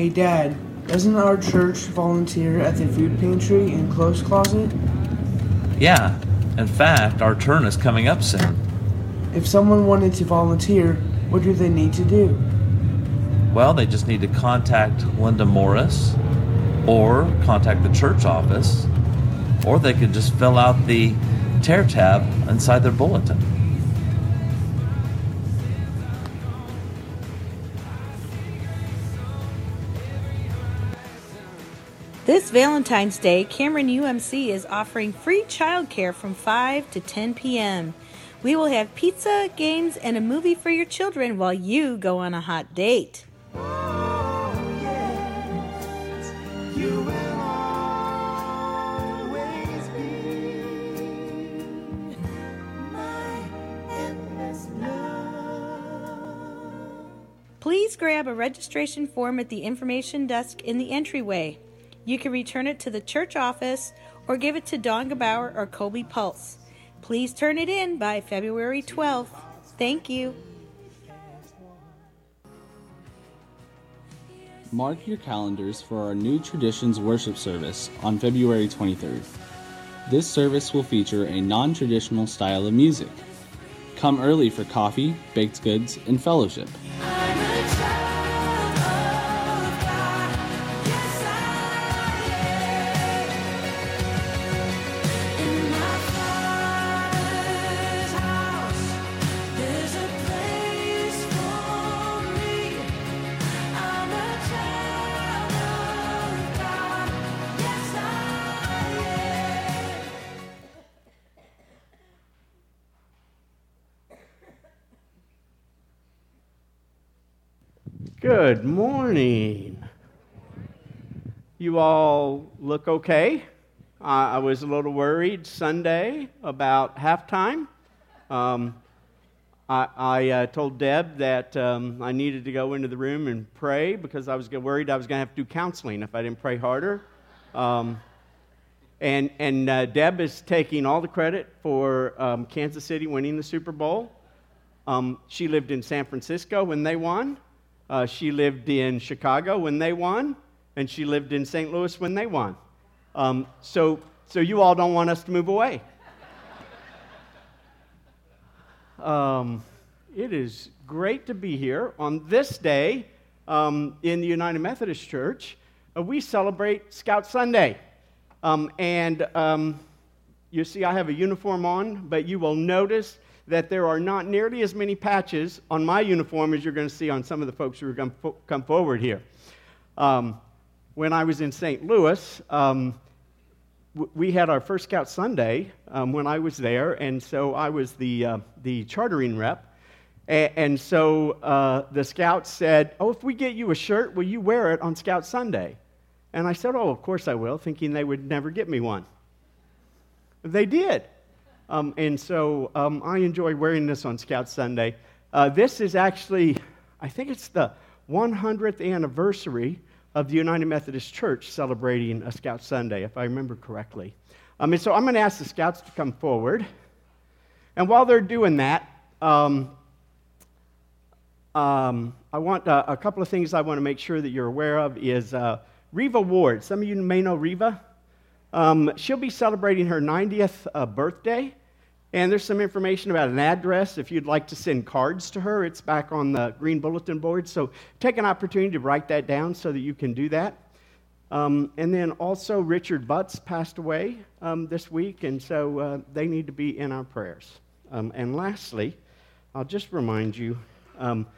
Hey Dad, doesn't our church volunteer at the food pantry and clothes closet? Yeah, in fact, our turn is coming up soon. If someone wanted to volunteer, what do they need to do? Well, they just need to contact Linda Morris or contact the church office, or they could just fill out the tear tab inside their bulletin. This Valentine's Day, Cameron UMC is offering free childcare from 5 to 10 p.m. We will have pizza, games, and a movie for your children while you go on a hot date. Please grab a registration form at the information desk in the entryway. You can return it to the church office or give it to Don Gebauer or Colby Pulse. Please turn it in by February 12th. Thank you. Mark your calendars for our New Traditions worship service on February 23rd. This service will feature a non traditional style of music. Come early for coffee, baked goods, and fellowship. Good morning. You all look okay? Uh, I was a little worried Sunday about halftime. Um, I, I uh, told Deb that um, I needed to go into the room and pray because I was worried I was going to have to do counseling if I didn't pray harder. Um, and and uh, Deb is taking all the credit for um, Kansas City winning the Super Bowl. Um, she lived in San Francisco when they won. Uh, she lived in Chicago when they won, and she lived in St. Louis when they won. Um, so, so you all don't want us to move away. Um, it is great to be here on this day um, in the United Methodist Church. Uh, we celebrate Scout Sunday. Um, and um, you see, I have a uniform on, but you will notice that there are not nearly as many patches on my uniform as you're going to see on some of the folks who are going to come forward here. Um, when I was in St. Louis, um, we had our first Scout Sunday um, when I was there, and so I was the, uh, the chartering rep. And, so uh, the scouts said, Oh, if we get you a shirt, will you wear it on Scout Sunday? And I said, Oh, of course I will, thinking they would never get me one. They did. Um, and so um, I enjoy wearing this on Scout Sunday. Uh, this is actually, I think it's the 100th anniversary of the United Methodist Church celebrating a Scout Sunday, if I remember correctly. Um, and so I'm going to ask the Scouts to come forward. And while they're doing that, um, um, I want uh, a couple of things I want to make sure that you're aware of is uh, Reva Ward. Some of you may know Reva. Um, she'll be celebrating her 90th uh, birthday. And there's some information about an address if you'd like to send cards to her. It's back on the green bulletin board. So take an opportunity to write that down so that you can do that. Um, and then also, Richard Butts passed away um, this week, and so uh, they need to be in our prayers. Um, and lastly, I'll just remind you um,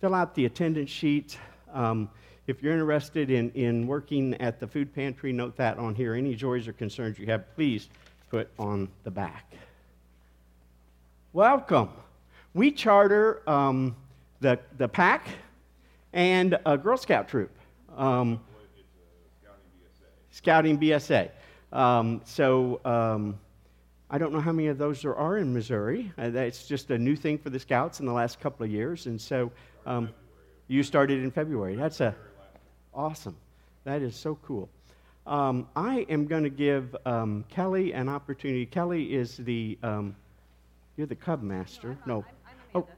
fill out the attendance sheet. Um, if you're interested in, in working at the food pantry, note that on here. Any joys or concerns you have, please put on the back. Welcome. We charter um, the, the pack and a Girl Scout troop. Um, scouting BSA. Um, so um, I don't know how many of those there are in Missouri. Uh, it's just a new thing for the Scouts in the last couple of years. And so um, you started in February. That's a, awesome. That is so cool. Um, I am going to give um, Kelly an opportunity. Kelly is the, um, you're the Cub Master. No. no. I'm, I'm Amanda.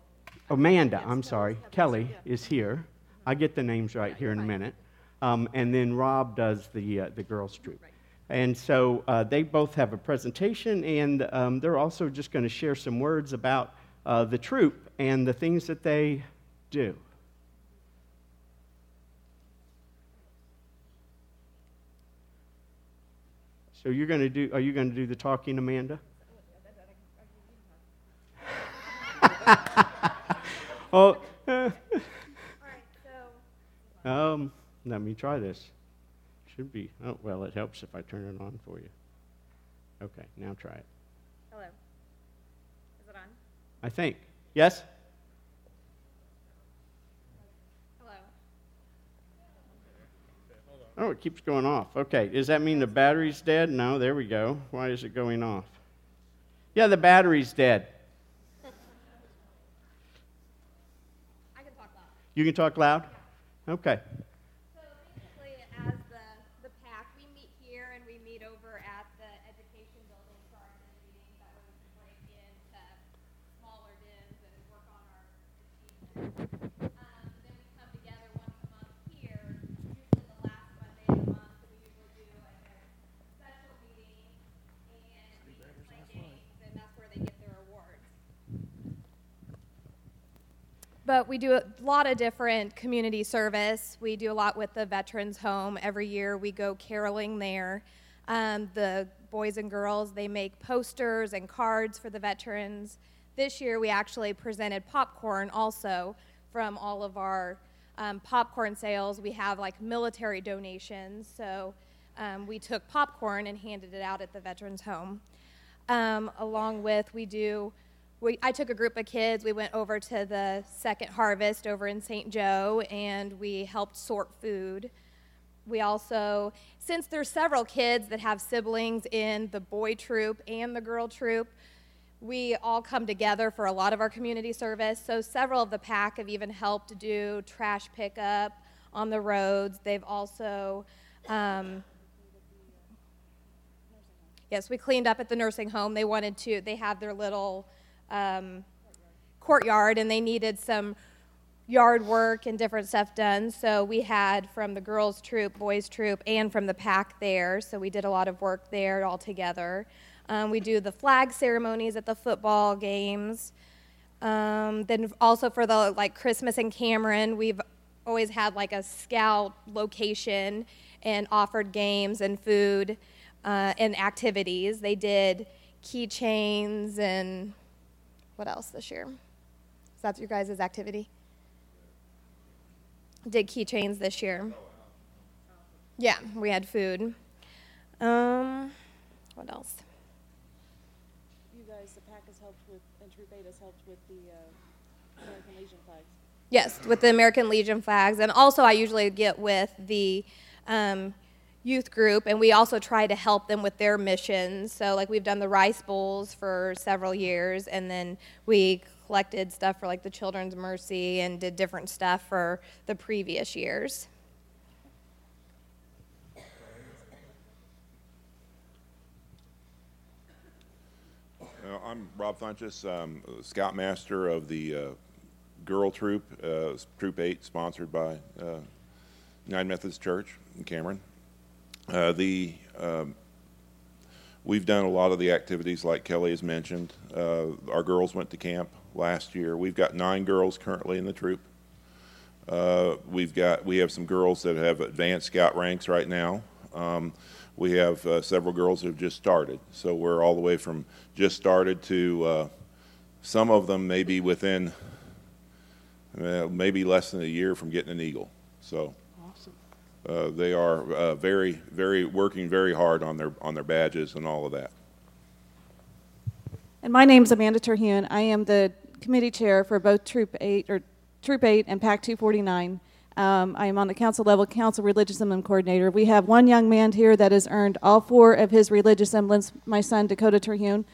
Oh, Amanda, I'm sorry. Kelly is here. I get the names right here in a minute. Um, and then Rob does the, uh, the girls' troop. And so uh, they both have a presentation, and um, they're also just going to share some words about uh, the troop and the things that they do. So you're going to do? Are you going to do the talking, Amanda? Oh. um, let me try this. Should be. Oh, well, it helps if I turn it on for you. Okay, now try it. Hello. Is it on? I think. Yes? Hello. Oh, it keeps going off. Okay, does that mean the battery's dead? No, there we go. Why is it going off? Yeah, the battery's dead. I can talk loud. You can talk loud? Okay. But we do a lot of different community service. We do a lot with the Veterans Home. Every year we go caroling there. Um, the boys and girls, they make posters and cards for the veterans. This year we actually presented popcorn also from all of our um, popcorn sales. We have like military donations, so um, we took popcorn and handed it out at the Veterans Home. Um, along with, we do we, I took a group of kids. We went over to the second harvest over in St. Joe and we helped sort food. We also, since there's several kids that have siblings in the boy troop and the girl troop, we all come together for a lot of our community service. So several of the pack have even helped do trash pickup on the roads. They've also, um, yes, we cleaned up at the nursing home. They wanted to, they have their little um, courtyard and they needed some yard work and different stuff done. So we had from the girls' troop, boys' troop, and from the pack there. So we did a lot of work there all together. Um, we do the flag ceremonies at the football games. Um, then also for the like Christmas in Cameron, we've always had like a scout location and offered games and food uh, and activities. They did keychains and what else this year? Is that your guys' activity? Did keychains this year. Yeah, we had food. Um, what else? You guys, the pack has helped with, and Troop 8 has helped with the uh, American Legion flags. Yes, with the American Legion flags. And also, I usually get with the um, youth group and we also try to help them with their missions so like we've done the rice bowls for several years and then we collected stuff for like the children's mercy and did different stuff for the previous years uh, I'm Rob Funches, um, Scoutmaster of the uh, Girl Troop, uh, Troop 8, sponsored by uh, United Methodist Church in Cameron. Uh, the um, we've done a lot of the activities like Kelly has mentioned. Uh, our girls went to camp last year. We've got nine girls currently in the troop. Uh, we've got we have some girls that have advanced scout ranks right now. Um, we have uh, several girls that have just started. So we're all the way from just started to uh, some of them maybe within maybe less than a year from getting an eagle. So uh, they are uh, very, very working very hard on their on their badges and all of that. And my name is Amanda Terhune. I am the committee chair for both Troop 8 or Troop 8 and Pack 249. Um, I am on the council level council religious emblem coordinator. We have one young man here that has earned all four of his religious emblems. My son Dakota Terhune.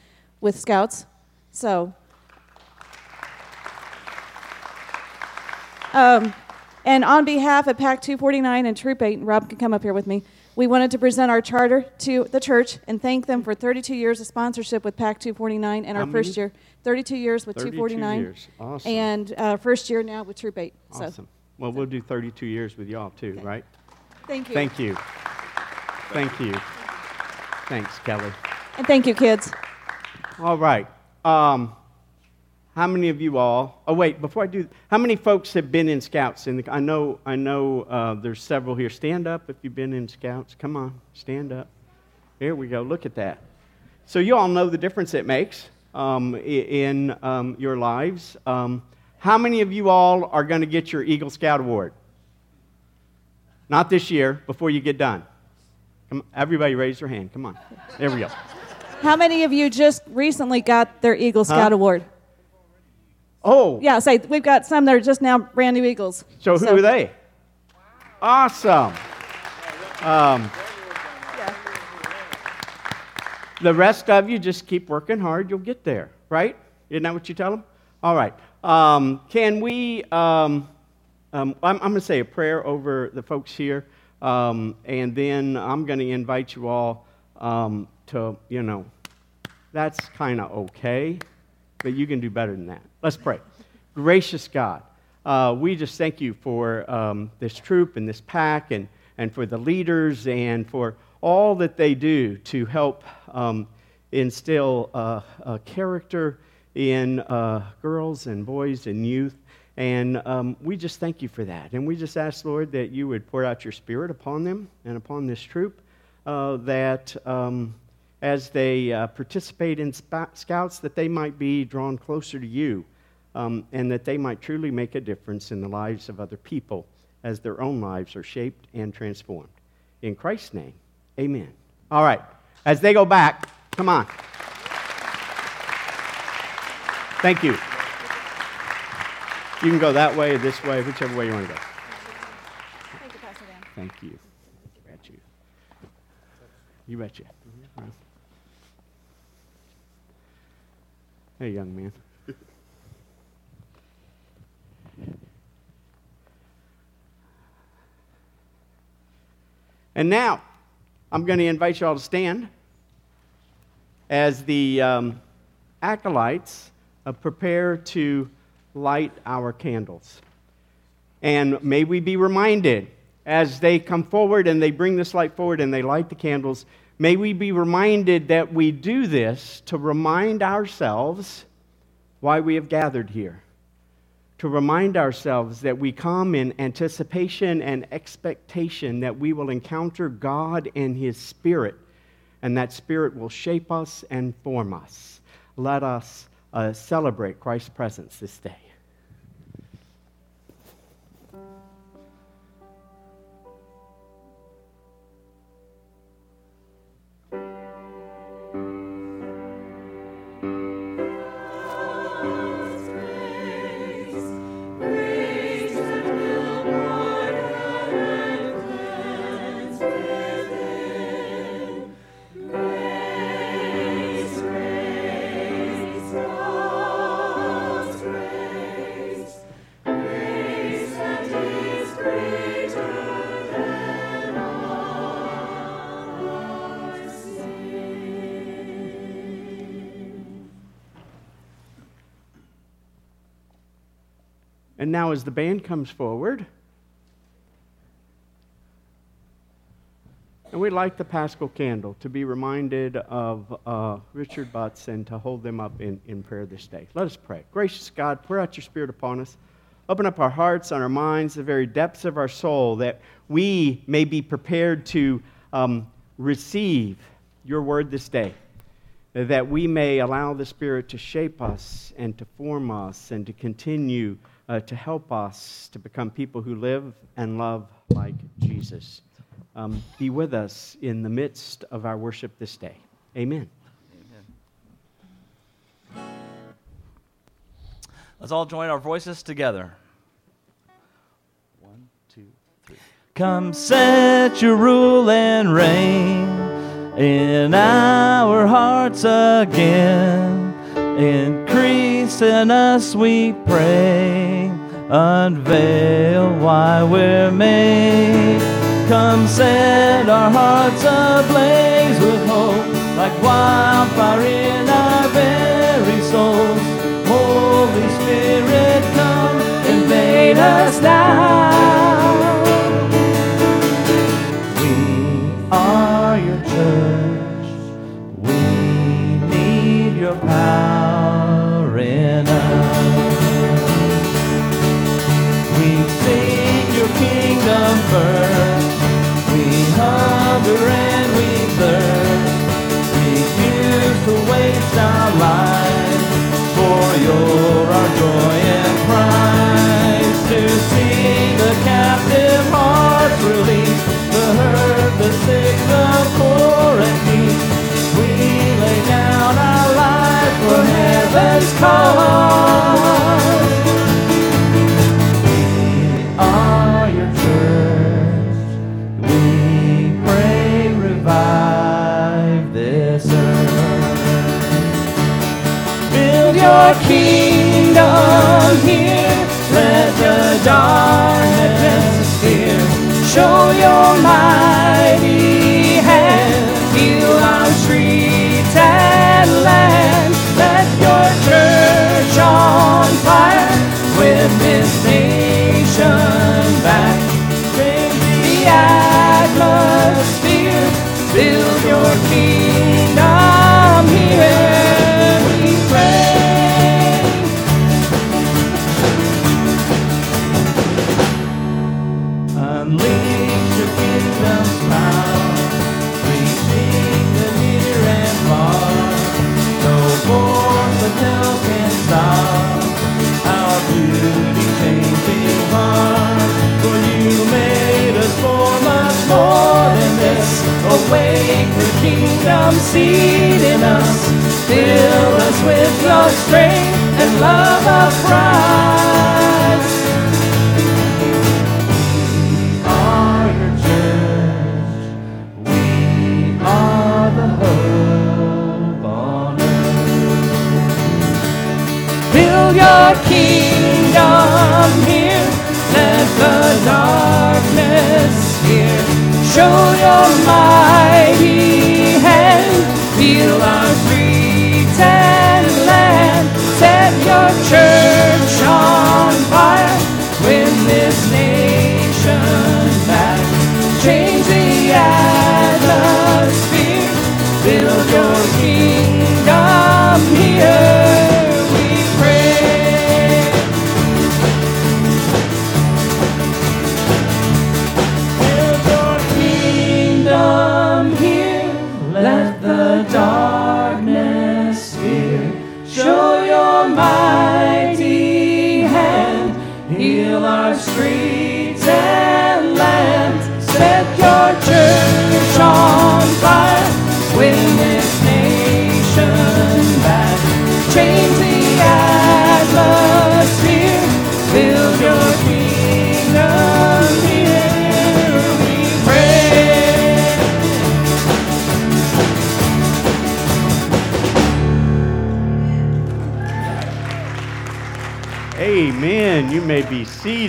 with Scouts. So, um, and on behalf of Pack 249 and Troop 8, and Rob can come up here with me, we wanted to present our charter to the church and thank them for 32 years of sponsorship with Pack 249 and our first year, 32 years with 32 249. years. Awesome. And uh, first year now with Troop 8. So, Awesome. Well, we'll do 32 years with y'all too, right? thank you. Thank you. Thank you. Thanks, Kelly. And thank you, kids. All right. Um, how many of you all? Oh, wait. Before I do, how many folks have been in Scouts? In the, I know. I know. Uh, there's several here. Stand up if you've been in Scouts. Come on, stand up. Here we go. Look at that. So you all know the difference it makes um, in um, your lives. Um, how many of you all are going to get your Eagle Scout Award? Not this year. Before you get done. Come, everybody, raise their hand. Come on. There we go. How many of you just recently got their Eagle Scout Huh? Award? Oh, Yeah, say we've got some that are just now brand new Eagles. So who are they? Awesome. Um, the rest of you just keep working hard. You'll get there, right? Isn't that what you tell them? All right. Um, can we? Um, um, I'm, I'm going to say a prayer over the folks here, um, and then I'm going to invite you all um, to, you know, that's kind of okay, but you can do better than that. Let's pray. Gracious God, uh, we just thank you for um, this troop and this pack and, and for the leaders and for all that they do to help um, instill uh, character in uh, girls and boys and youth. And um, we just thank you for that. And we just ask, Lord, that you would pour out your spirit upon them and upon this troop, uh, that um, as they uh, participate in spa- scouts, that they might be drawn closer to you um, and that they might truly make a difference in the lives of other people as their own lives are shaped and transformed. In Christ's name, amen. All right, as they go back, come on. Thank you. You can go that way or this way, whichever way you want to go. Thank you, Pastor Dan. Thank you. You bet you. You betcha. Hey, young man. And now, I'm going to invite you all to stand as the um, acolytes uh, prepare to light our candles. And may we be reminded as they come forward and they bring this light forward and they light the candles, may we be reminded that we do this to remind ourselves why we have gathered here. To remind ourselves that we come in anticipation and expectation that we will encounter God and His Spirit, and that Spirit will shape us and form us. Let us uh, celebrate Christ's presence this day. And now, as the band comes forward, and we light the Paschal candle to be reminded of uh, Richard Butts and to hold them up in, in prayer this day. Let us pray. Gracious God, pour out your Spirit upon us. Open up our hearts and our minds, the very depths of our soul, that we may be prepared to um, receive your word this day that we may allow the Spirit to shape us and to form us and to continue uh, to help us to become people who live and love like Jesus. Um, be with us in the midst of our worship this day. Amen. Let's all join our voices together. One, two, three. Come set your rule and reign. In our hearts again. Increase in us, we pray. Unveil why we're made. Come set our hearts ablaze with hope, like wildfire in our very souls. Holy Spirit, come invade us now. We need your power in us. We seek your kingdom first. We hunger and we thirst. Refuse to waste our lives. For you're our joy and prize. To see the captive hearts released, the hurt, the sick, the heaven's cause. We are your. We pray, revive this earth. Build your kingdom here. Let the darkness fear. Show your mighty hand. Heal our streets and land. On fire. Win this nation back. Change the atmosphere. Build your kingdom seed in us. Fill us with your strength and love of Christ.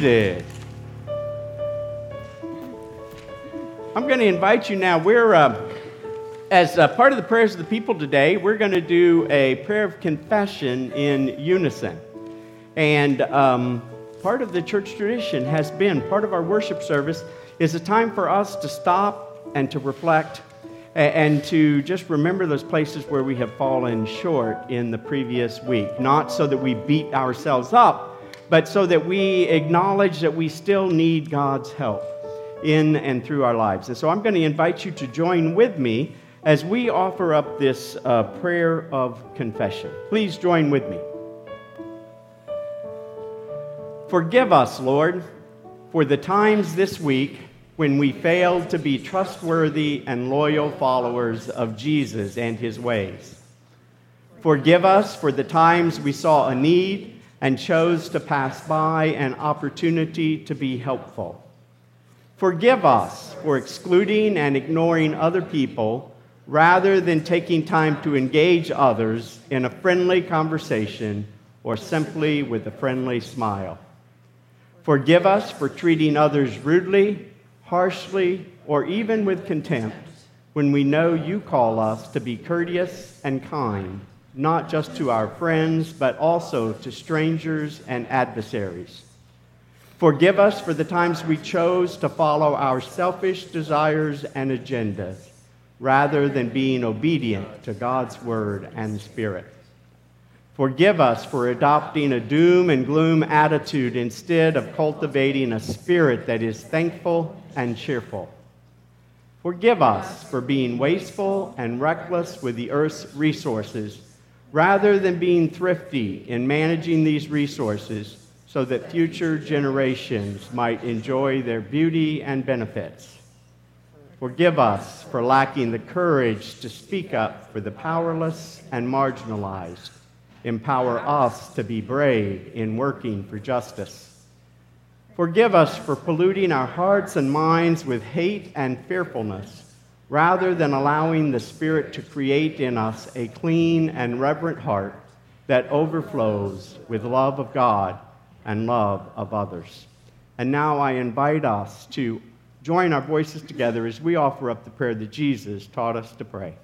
Seated. I'm going to invite you now. We're, uh, as uh, part of the prayers of the people today, we're going to do a prayer of confession in unison. And um, part of the church tradition has been, part of our worship service is a time for us to stop and to reflect and to just remember those places where we have fallen short in the previous week. Not so that we beat ourselves up, but so that we acknowledge that we still need God's help in and through our lives. And so I'm going to invite you to join with me as we offer up this uh, prayer of confession. Please join with me. Forgive us, Lord, for the times this week when we failed to be trustworthy and loyal followers of Jesus and his ways. Forgive us for the times we saw a need and chose to pass by an opportunity to be helpful. Forgive us for excluding and ignoring other people rather than taking time to engage others in a friendly conversation or simply with a friendly smile. Forgive us for treating others rudely, harshly, or even with contempt when we know you call us to be courteous and kind, not just to our friends, but also to strangers and adversaries. Forgive us for the times we chose to follow our selfish desires and agendas rather than being obedient to God's word and spirit. Forgive us for adopting a doom and gloom attitude instead of cultivating a spirit that is thankful and cheerful. Forgive us for being wasteful and reckless with the earth's resources rather than being thrifty in managing these resources so that future generations might enjoy their beauty and benefits. Forgive us for lacking the courage to speak up for the powerless and marginalized. Empower us to be brave in working for justice. Forgive us for polluting our hearts and minds with hate and fearfulness, rather than allowing the Spirit to create in us a clean and reverent heart that overflows with love of God and love of others. And now I invite us to join our voices together as we offer up the prayer that Jesus taught us to pray.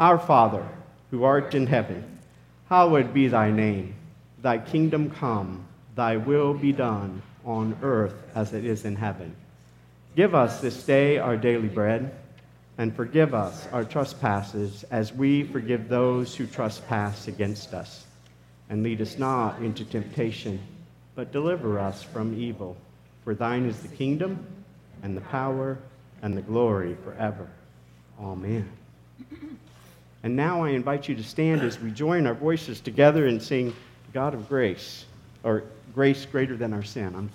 Our Father, who art in heaven, hallowed be thy name. Thy kingdom come, thy will be done on earth as it is in heaven. Give us this day our daily bread, and forgive us our trespasses as we forgive those who trespass against us and lead us not into temptation, but deliver us from evil. For thine is the kingdom, and the power, and the glory forever. Amen. And now I invite you to stand as we join our voices together and sing God of Grace, or Grace Greater Than Our Sin. I'm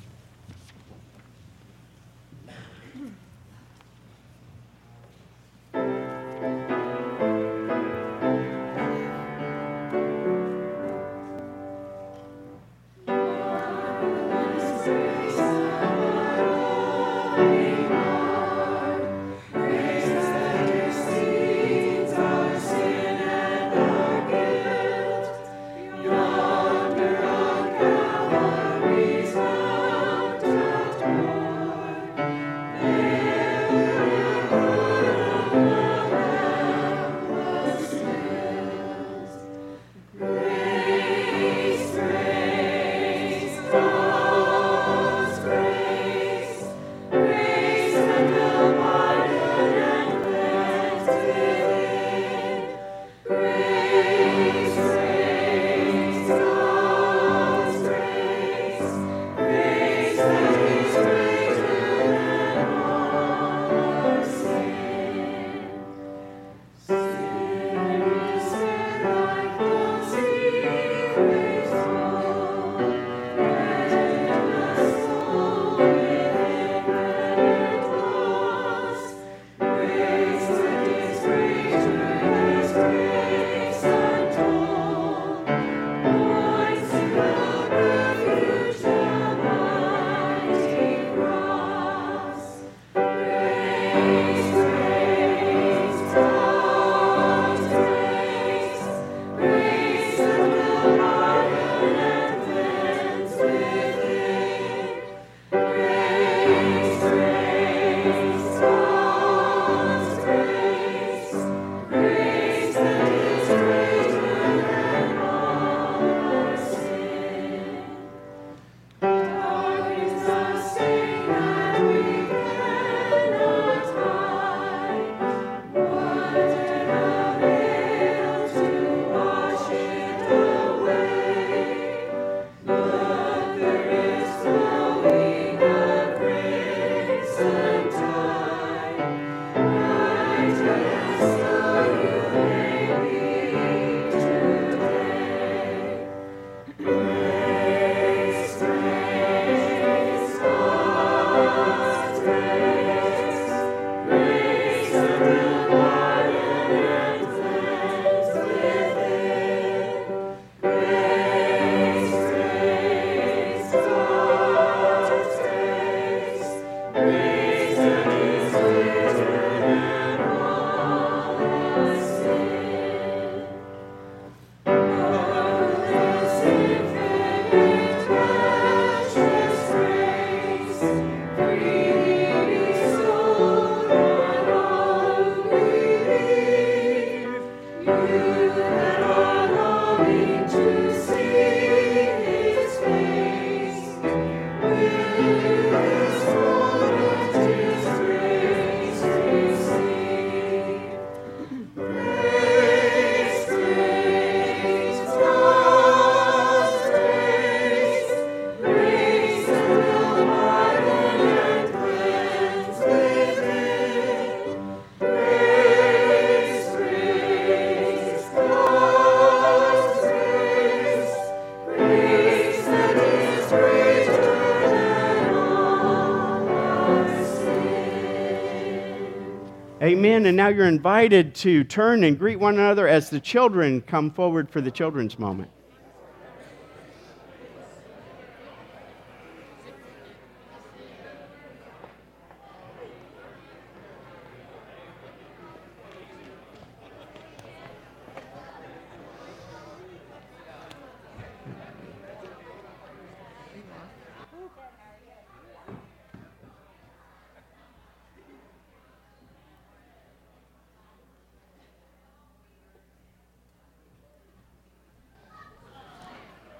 Amen. And now you're invited to turn and greet one another as the children come forward for the children's moment.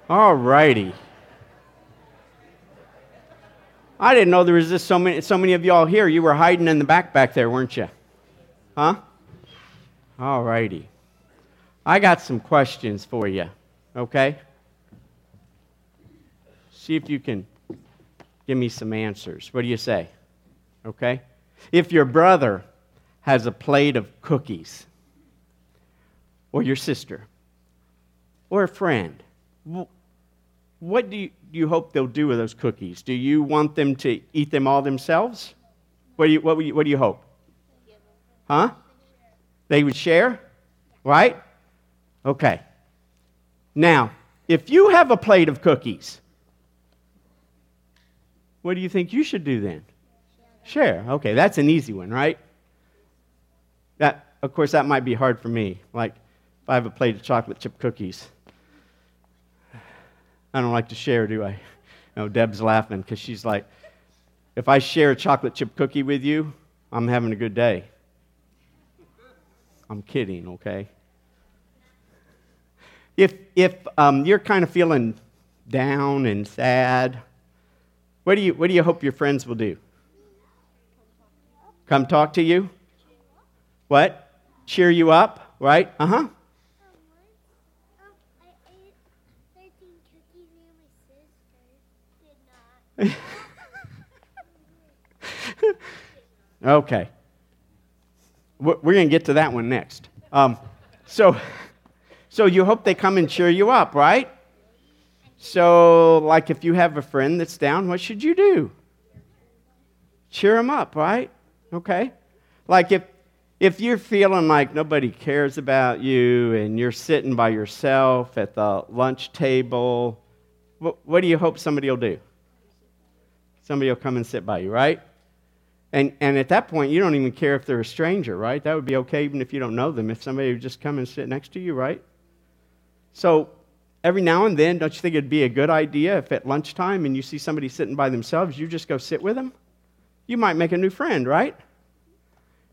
All righty. I didn't know there was just so many, so many of y'all here. You were hiding in the back back there, weren't you? Huh? All righty. I got some questions for you, okay? See if you can give me some answers. What do you say? Okay? If your brother has a plate of cookies, or your sister, or a friend, what do you, you hope they'll do with those cookies? Do you want them to eat them all themselves? What do you, what, you, what do you hope? Huh? They would share? Right? Okay. Now, if you have a plate of cookies, what do you think you should do then? Share. Okay, that's an easy one, right? That, of course, that might be hard for me. Like, if I have a plate of chocolate chip cookies, I don't like to share, do I? No, Deb's laughing because she's like, if I share a chocolate chip cookie with you, I'm having a good day. I'm kidding, okay? If, if um, you're kind of feeling down and sad, what do, you, what do you hope your friends will do? Come talk to you? What? Cheer you up, right? Uh huh. okay. We're going to get to that one next. Um, so, so you hope they come and cheer you up, right? So, like if you have a friend that's down, what should you do? Cheer them up, right? Okay. Like if if you're feeling like nobody cares about you and you're sitting by yourself at the lunch table, what, what do you hope somebody will do? Somebody will come and sit by you, right? And, and at that point, you don't even care if they're a stranger, right? That would be okay even if you don't know them, if somebody would just come and sit next to you, right? So every now and then, don't you think it'd be a good idea if at lunchtime and you see somebody sitting by themselves, you just go sit with them? You might make a new friend, right?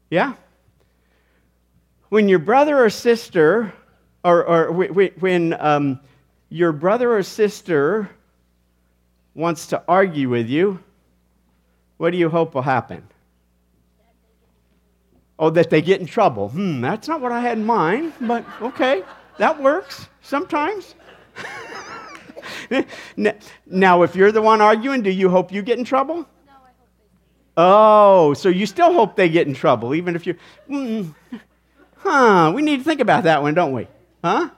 Yeah? When your brother or sister, or, or when um, your brother or sister wants to argue with you, what do you hope will happen? Oh, that they get in trouble. Hmm, that's not what I had in mind, but okay, that works sometimes. now, if you're the one arguing, do you hope you get in trouble? No, I hope they do. Oh, so you still hope they get in trouble, even if you. Mm, huh, we need to think about that one, don't we? Huh?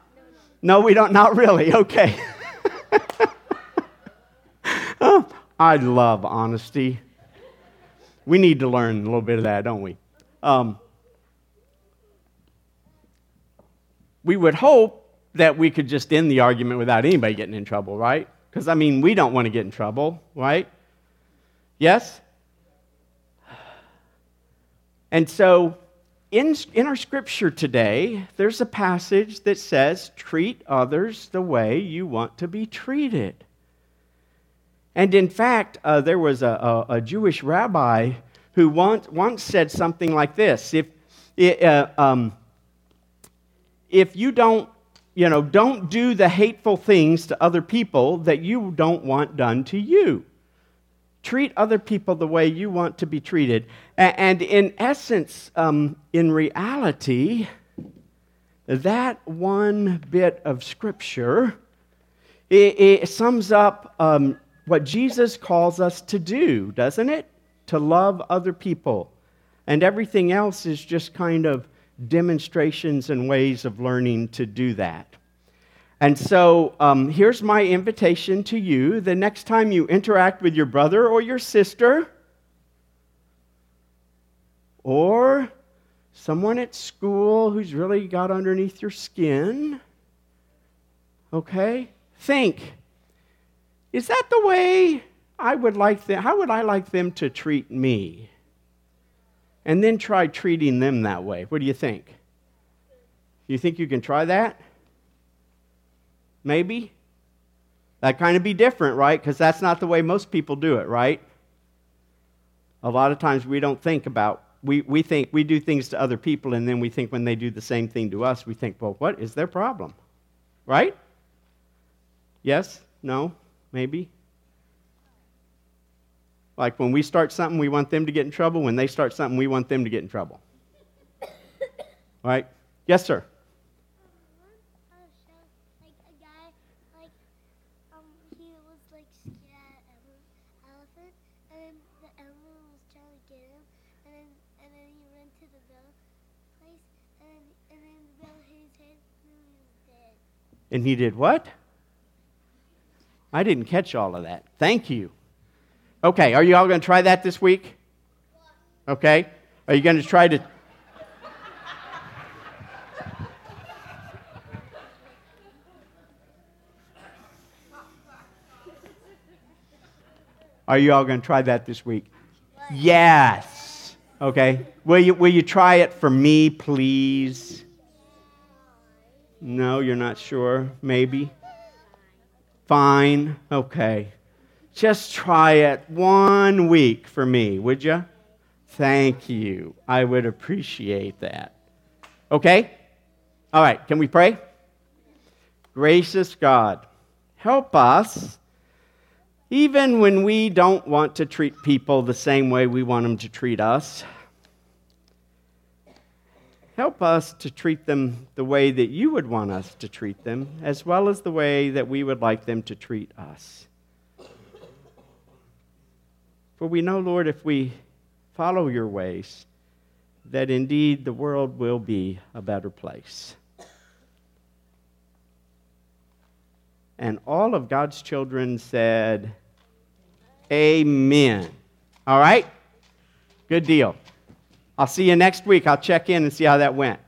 No, we don't, not really. Okay. oh, I love honesty. We need to learn a little bit of that, don't we? Um, we would hope that we could just end the argument without anybody getting in trouble, right? Because, I mean, we don't want to get in trouble, right? Yes? And so, in, in our scripture today, there's a passage that says, treat others the way you want to be treated. And in fact, uh, there was a, a, a, Jewish rabbi who once, once said something like this if, uh, um, if you don't, you know, don't do the hateful things to other people that you don't want done to you. Treat other people the way you want to be treated. And in essence, um, in reality, that one bit of scripture it, it sums up um, what Jesus calls us to do, doesn't it? To love other people. And everything else is just kind of demonstrations and ways of learning to do that. And so um, here's my invitation to you the next time you interact with your brother or your sister, or someone at school who's really got underneath your skin. Okay? Think. Is that the way I would like them? How would I like them to treat me? And then try treating them that way. What do you think? You think you can try that? Maybe? That kind of be different, right? Because that's not the way most people do it, right? A lot of times we don't think about, we, we think we do things to other people, and then we think when they do the same thing to us, we think, well, what is their problem? Right? Yes? No? Maybe? Like when we start something, we want them to get in trouble. When they start something, we want them to get in trouble. Right? Yes, sir. And he did what? I didn't catch all of that. Thank you. Okay, are you all going to try that this week? Okay. Are you going to try to. Are you all going to try that this week? Yes. Okay. Will you, will you try it for me, please? No, you're not sure? Maybe? Fine. Okay. Just try it one week for me, would you? Thank you. I would appreciate that. Okay? All right, can we pray? Gracious God, help us, even when we don't want to treat people the same way we want them to treat us. Help us to treat them the way that you would want us to treat them, as well as the way that we would like them to treat us. For we know, Lord, if we follow your ways, that indeed the world will be a better place. And all of God's children said, Amen. All right? Good deal. I'll see you next week. I'll check in and see how that went.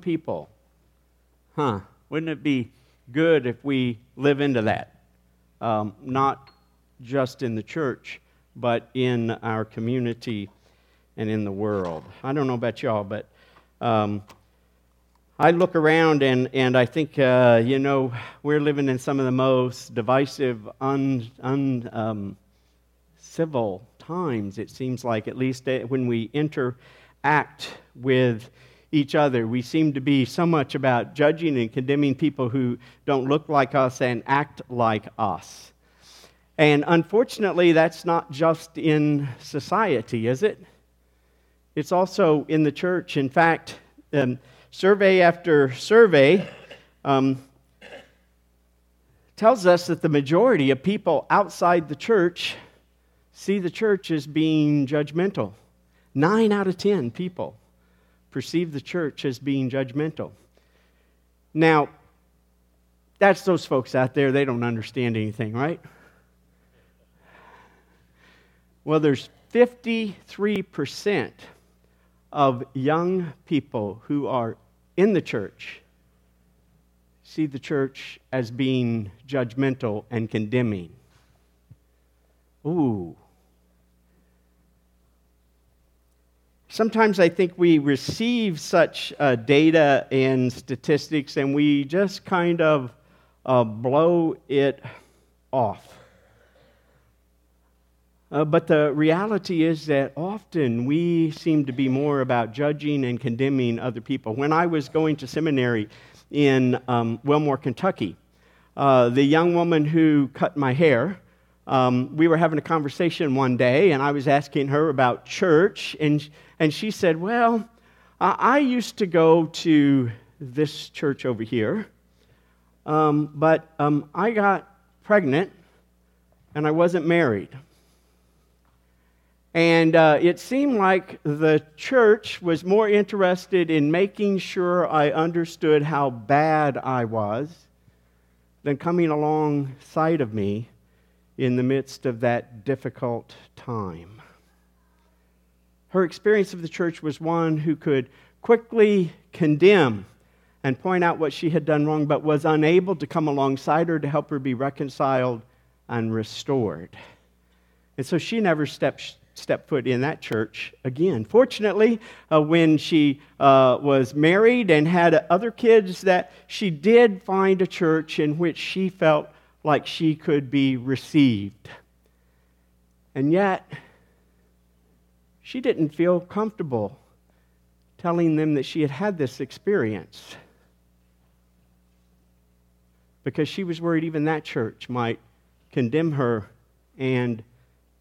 People. Huh. Wouldn't it be good if we live into that? Um, not just in the church, but in our community and in the world. I don't know about y'all, but um, I look around and, and I think, uh, you know, we're living in some of the most divisive, un, un, um, civil times, it seems like, at least uh, when we interact with each other. We seem to be so much about judging and condemning people who don't look like us and act like us. And unfortunately, that's not just in society, is it? It's also in the church. In fact, um, survey after survey um, tells us that the majority of people outside the church see the church as being judgmental. Nine out of ten people perceive the church as being judgmental. Now, that's those folks out there, they don't understand anything, right? Well, there's 53% of young people who are in the church see the church as being judgmental and condemning. Ooh. Sometimes I think we receive such uh, data and statistics and we just kind of uh, blow it off. Uh, but the reality is that often we seem to be more about judging and condemning other people. When I was going to seminary in um, Wilmore, Kentucky, uh, the young woman who cut my hair, um, we were having a conversation one day, and I was asking her about church, and, and she said, Well, I used to go to this church over here, um, but um, I got pregnant and I wasn't married. And uh, it seemed like the church was more interested in making sure I understood how bad I was than coming alongside of me in the midst of that difficult time. Her experience of the church was one who could quickly condemn and point out what she had done wrong, but was unable to come alongside her to help her be reconciled and restored. And so she never stepped step foot in that church again. Fortunately, uh, when she uh, was married and had other kids, that she did find a church in which she felt like she could be received. And yet, she didn't feel comfortable telling them that she had had this experience because she was worried even that church might condemn her and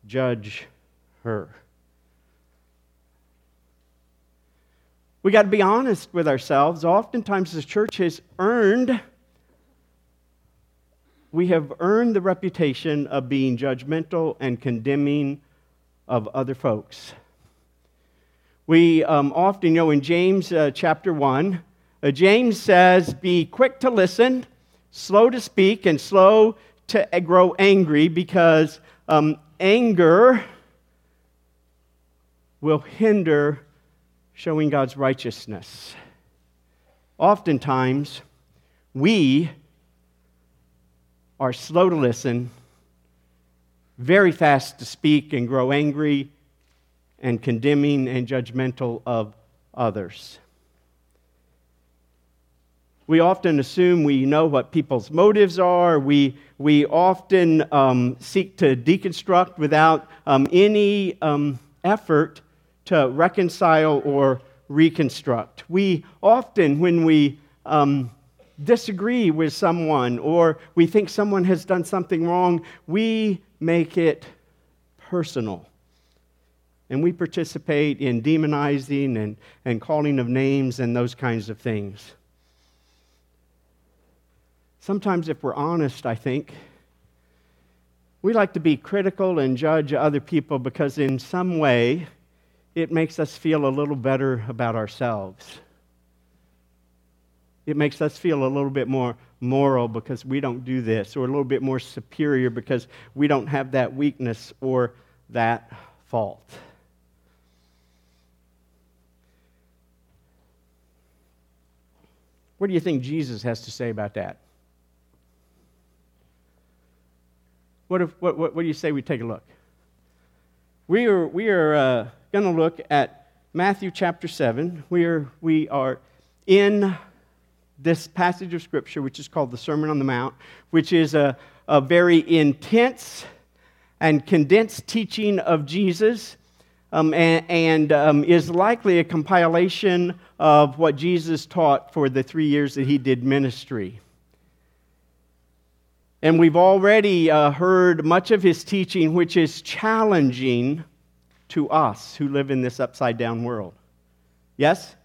judge her. We got to be honest with ourselves. Oftentimes, the church has earned, we have earned the reputation of being judgmental and condemning of other folks. We um, often know in James uh, chapter 1, uh, James says, Be quick to listen, slow to speak, and slow to grow angry because um, anger will hinder showing God's righteousness. Oftentimes, we are slow to listen, very fast to speak and grow angry and condemning and judgmental of others. We often assume we know what people's motives are. We, we often um, seek to deconstruct without um, any um, effort to reconcile or reconstruct. We often, when we um, disagree with someone or we think someone has done something wrong, we make it personal. And we participate in demonizing and, and calling of names and those kinds of things. Sometimes, if we're honest, I think, we like to be critical and judge other people because, in some way, it makes us feel a little better about ourselves. It makes us feel a little bit more moral because we don't do this, or a little bit more superior because we don't have that weakness or that fault. What do you think Jesus has to say about that? What, if, what, what, what do you say we take a look? We are, we are uh, going to look at Matthew chapter 7. We are, we are in this passage of Scripture, which is called the Sermon on the Mount, which is a, a very intense and condensed teaching of Jesus. Um, and, and um, is likely a compilation of what Jesus taught for the three years that he did ministry. And we've already uh, heard much of his teaching, which is challenging to us who live in this upside down world. Yes?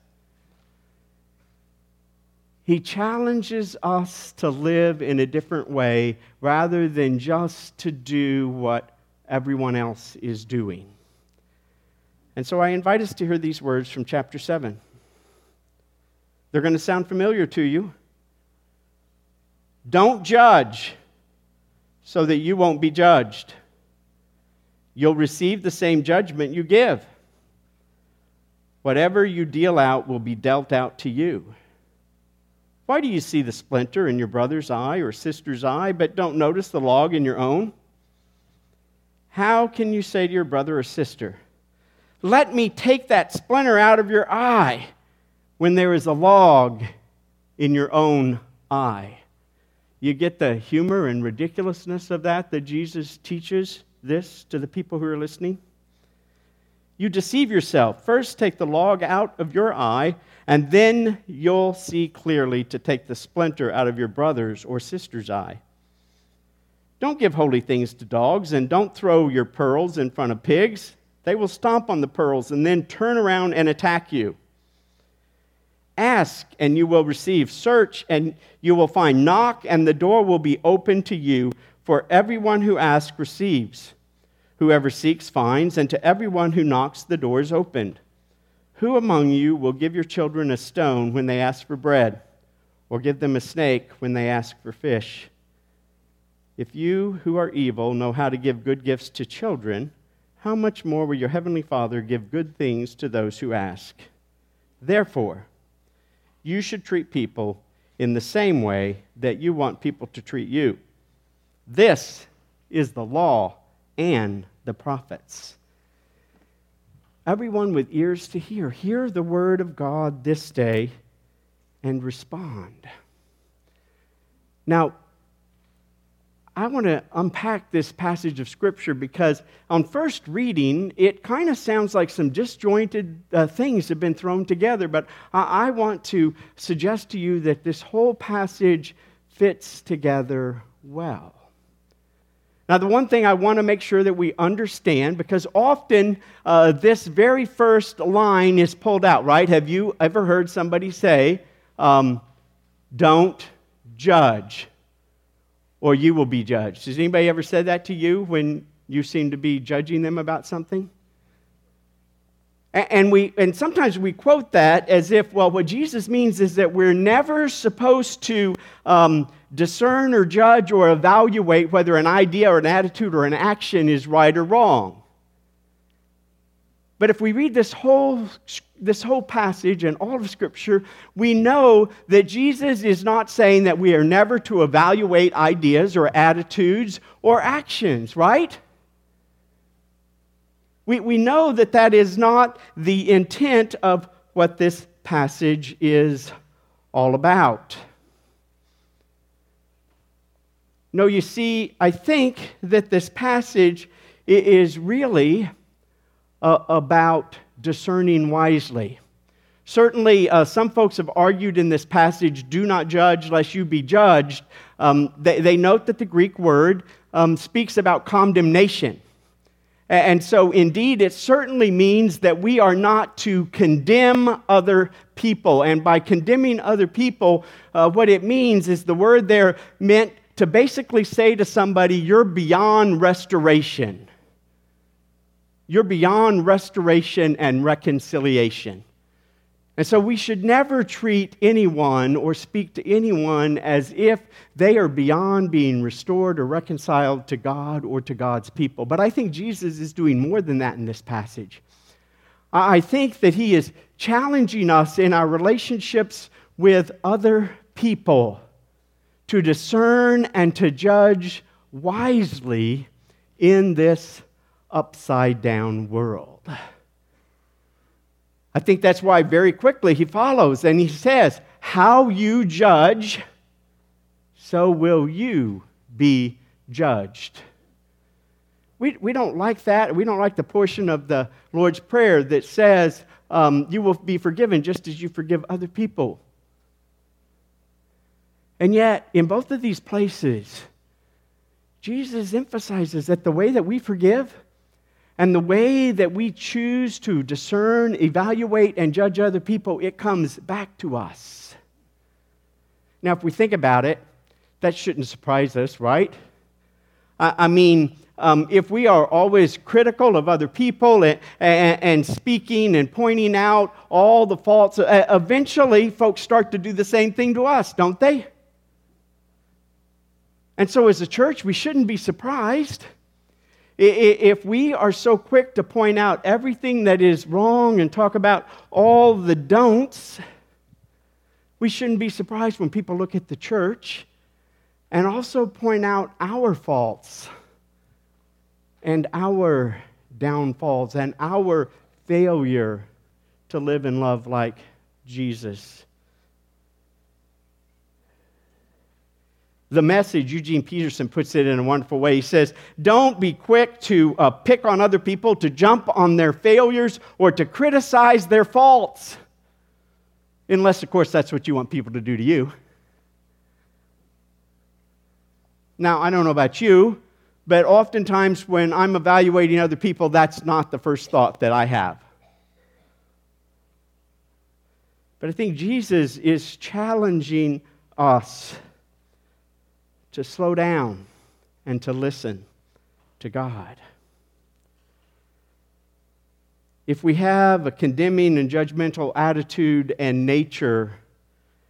He challenges us to live in a different way rather than just to do what everyone else is doing. And so I invite us to hear these words from chapter 7. They're going to sound familiar to you. Don't judge so that you won't be judged. You'll receive the same judgment you give. Whatever you deal out will be dealt out to you. Why do you see the splinter in your brother's eye or sister's eye, but don't notice the log in your own? How can you say to your brother or sister, Let me take that splinter out of your eye, when there is a log in your own eye? You get the humor and ridiculousness of that that Jesus teaches this to the people who are listening? You deceive yourself. First, take the log out of your eye and then you'll see clearly to take the splinter out of your brother's or sister's eye. Don't give holy things to dogs, and don't throw your pearls in front of pigs. They will stomp on the pearls and then turn around and attack you. Ask, and you will receive. Search, and you will find. Knock, and the door will be open to you. For everyone who asks receives. Whoever seeks finds, and to everyone who knocks, the door is opened. Who among you will give your children a stone when they ask for bread, or give them a snake when they ask for fish? If you who are evil know how to give good gifts to children, how much more will your heavenly Father give good things to those who ask? Therefore, you should treat people in the same way that you want people to treat you. This is the law and the prophets everyone with ears to hear, hear the word of God this day and respond. Now, I want to unpack this passage of Scripture because on first reading, it kind of sounds like some disjointed uh, things have been thrown together. But I-, I want to suggest to you that this whole passage fits together well. Now, the one thing I want to make sure that we understand, because often uh, this very first line is pulled out, right? Have you ever heard somebody say, um, don't judge, or you will be judged? Has anybody ever said that to you when you seem to be judging them about something? And, we, and sometimes we quote that as if, well, what Jesus means is that we're never supposed to um, discern or judge or evaluate whether an idea or an attitude or an action is right or wrong. But if we read this whole, this whole passage and all of Scripture, we know that Jesus is not saying that we are never to evaluate ideas or attitudes or actions, right? We, we know that that is not the intent of what this passage is all about. No, you see, I think that this passage is really uh, about discerning wisely. Certainly, uh, some folks have argued in this passage, do not judge lest you be judged. Um, they, they, note that the Greek word um, speaks about condemnation. And so, indeed, it certainly means that we are not to condemn other people. And by condemning other people, uh, what it means is the word there meant to basically say to somebody, You're beyond restoration. You're beyond restoration and reconciliation. And so we should never treat anyone or speak to anyone as if they are beyond being restored or reconciled to God or to God's people. But I think Jesus is doing more than that in this passage. I think that he is challenging us in our relationships with other people to discern and to judge wisely in this upside down world. I think that's why very quickly he follows and he says, How you judge, so will you be judged. We, we don't like that. We don't like the portion of the Lord's Prayer that says, um, You will be forgiven just as you forgive other people. And yet, in both of these places, Jesus emphasizes that the way that we forgive and the way that we choose to discern, evaluate, and judge other people, it comes back to us. Now, if we think about it, that shouldn't surprise us, right? I, I mean, um, if we are always critical of other people and, and, and, speaking and pointing out all the faults, uh, eventually folks start to do the same thing to us, don't they? And so, as a church, we shouldn't be surprised if we are so quick to point out everything that is wrong and talk about all the don'ts. We shouldn't be surprised when people look at the church and also point out our faults and our downfalls and our failure to live and love like Jesus the message, Eugene Peterson puts it in a wonderful way. He says, Don't be quick to uh, pick on other people, to jump on their failures, or to criticize their faults. Unless, of course, that's what you want people to do to you. Now, I don't know about you, but oftentimes when I'm evaluating other people, that's not the first thought that I have. But I think Jesus is challenging us to slow down and to listen to God. If we have a condemning and judgmental attitude and nature,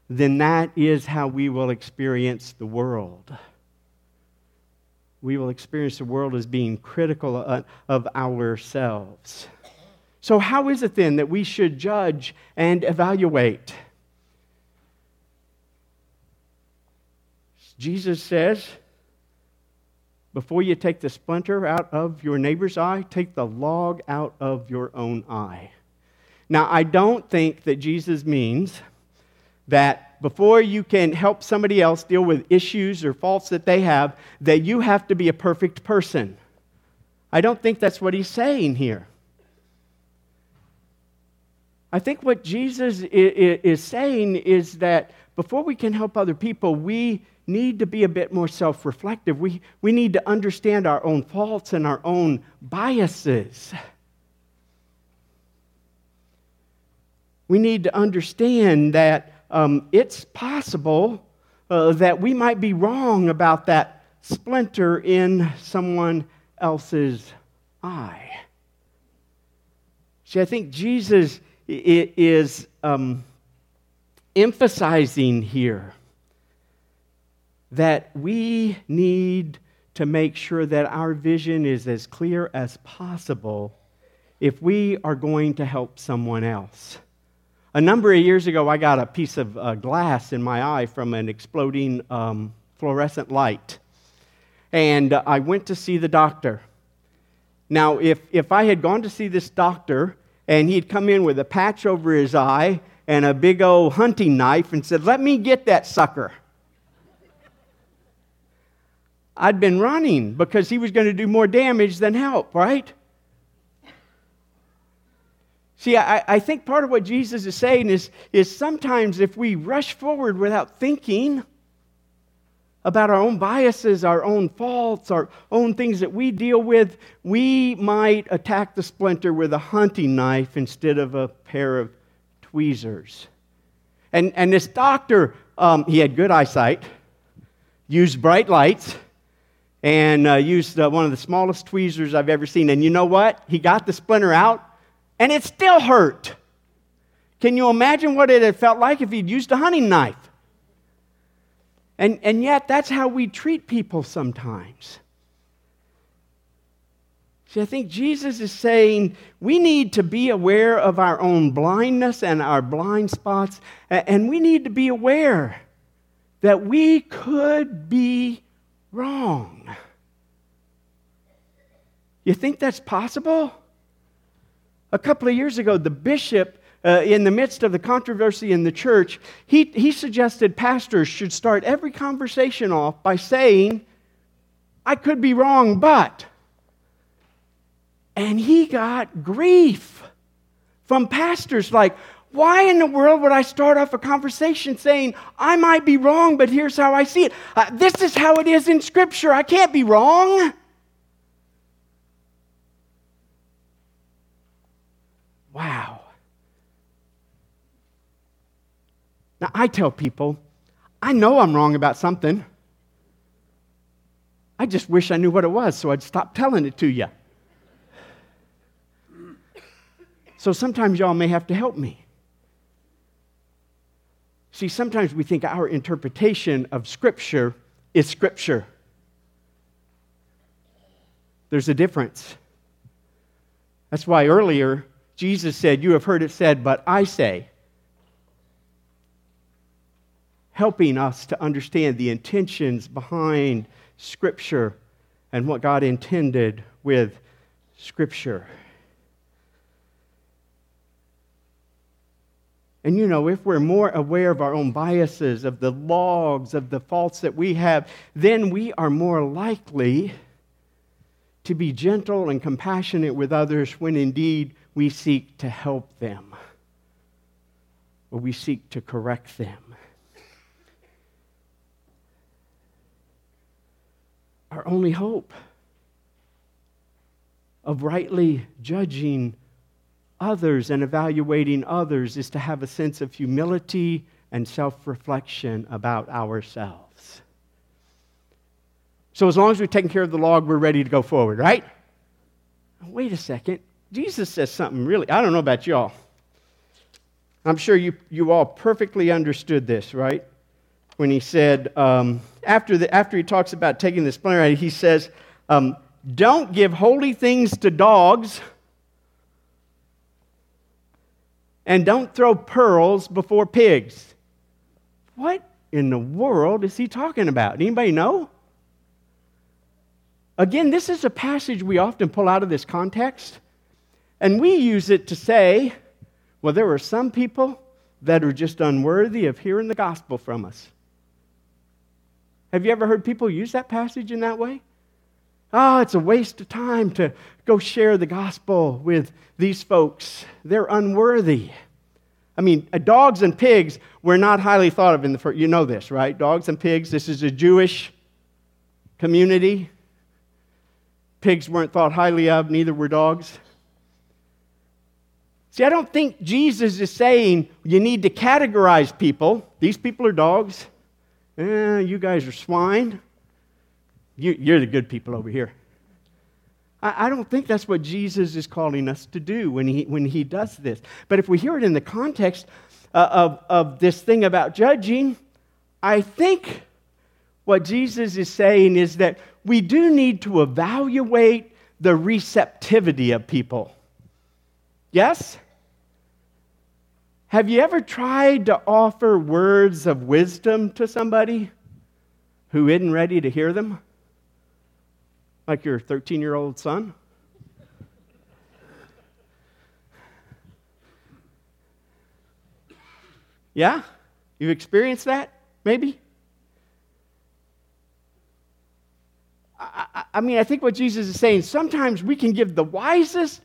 then that is how we will experience the world. We will experience the world as being critical of ourselves. So, how is it then that we should judge and evaluate? Jesus says, before you take the splinter out of your neighbor's eye, take the log out of your own eye. Now, I don't think that Jesus means that before you can help somebody else deal with issues or faults that they have, that you have to be a perfect person. I don't think that's what he's saying here. I think what Jesus is saying is that before we can help other people, we need to be a bit more self reflective. We, we need to understand our own faults and our own biases. We need to understand that um, it's possible uh, that we might be wrong about that splinter in someone else's eye. See, I think Jesus is um, emphasizing here that we need to make sure that our vision is as clear as possible if we are going to help someone else. A number of years ago, I got a piece of uh, glass in my eye from an exploding um, fluorescent light. And uh, I went to see the doctor. Now, if, if I had gone to see this doctor and he'd come in with a patch over his eye and a big old hunting knife and said, Let me get that sucker. I'd been running because he was going to do more damage than help, right? See, I, I think part of what Jesus is saying is, is sometimes if we rush forward without thinking about our own biases, our own faults, our own things that we deal with, we might attack the splinter with a hunting knife instead of a pair of tweezers. And, and this doctor, um, he had good eyesight, used bright lights, and uh, used uh, one of the smallest tweezers I've ever seen. And you know what? He got the splinter out, and it still hurt. Can you imagine what it had felt like if he'd used a hunting knife? And, and yet, that's how we treat people sometimes. See, I think Jesus is saying we need to be aware of our own blindness and our blind spots, and we need to be aware that we could be wrong. You think that's possible? A couple of years ago, the bishop, uh, in the midst of the controversy in the church, he, he suggested pastors should start every conversation off by saying, I could be wrong, but. And he got grief from pastors like, why in the world would I start off a conversation saying, I might be wrong, but here's how I see it? Uh, this is how it is in Scripture. I can't be wrong. Wow. Now, I tell people, I know I'm wrong about something. I just wish I knew what it was so I'd stop telling it to you. So sometimes y'all may have to help me. See, sometimes we think our interpretation of Scripture is Scripture. There's a difference. That's why earlier Jesus said, You have heard it said, but I say. Helping us to understand the intentions behind Scripture and what God intended with Scripture. And you know, if we're more aware of our own biases, of the logs, of the faults that we have, then we are more likely to be gentle and compassionate with others when indeed we seek to help them or we seek to correct them. Our only hope of rightly judging others and evaluating others is to have a sense of humility and self reflection about ourselves. So, as long as we're taking care of the log, we're ready to go forward, right? Wait a second. Jesus says something really, I don't know about y'all. I'm sure you, you all perfectly understood this, right? When he said, um, after, the, after he talks about taking the splinter, he says, um, Don't give holy things to dogs and don't throw pearls before pigs. What in the world is he talking about? Anybody know? Again, this is a passage we often pull out of this context, and we use it to say, well, there are some people that are just unworthy of hearing the gospel from us. Have you ever heard people use that passage in that way? Oh, it's a waste of time to go share the gospel with these folks. They're unworthy. I mean, uh, dogs and pigs were not highly thought of in the first. You know this, right? Dogs and pigs. This is a Jewish community. Pigs weren't thought highly of, neither were dogs. See, I don't think Jesus is saying you need to categorize people. These people are dogs. Eh, you guys are swine. You, are the good people over here. I, I don't think that's what Jesus is calling us to do when he, when he does this. But if we hear it in the context uh, of, of this thing about judging, I think what Jesus is saying is that we do need to evaluate the receptivity of people. Yes? Have you ever tried to offer words of wisdom to somebody who isn't ready to hear them? Like your 13 year old son? Yeah? You've experienced that? Maybe? I, I, mean, I think what Jesus is saying, sometimes we can give the wisest,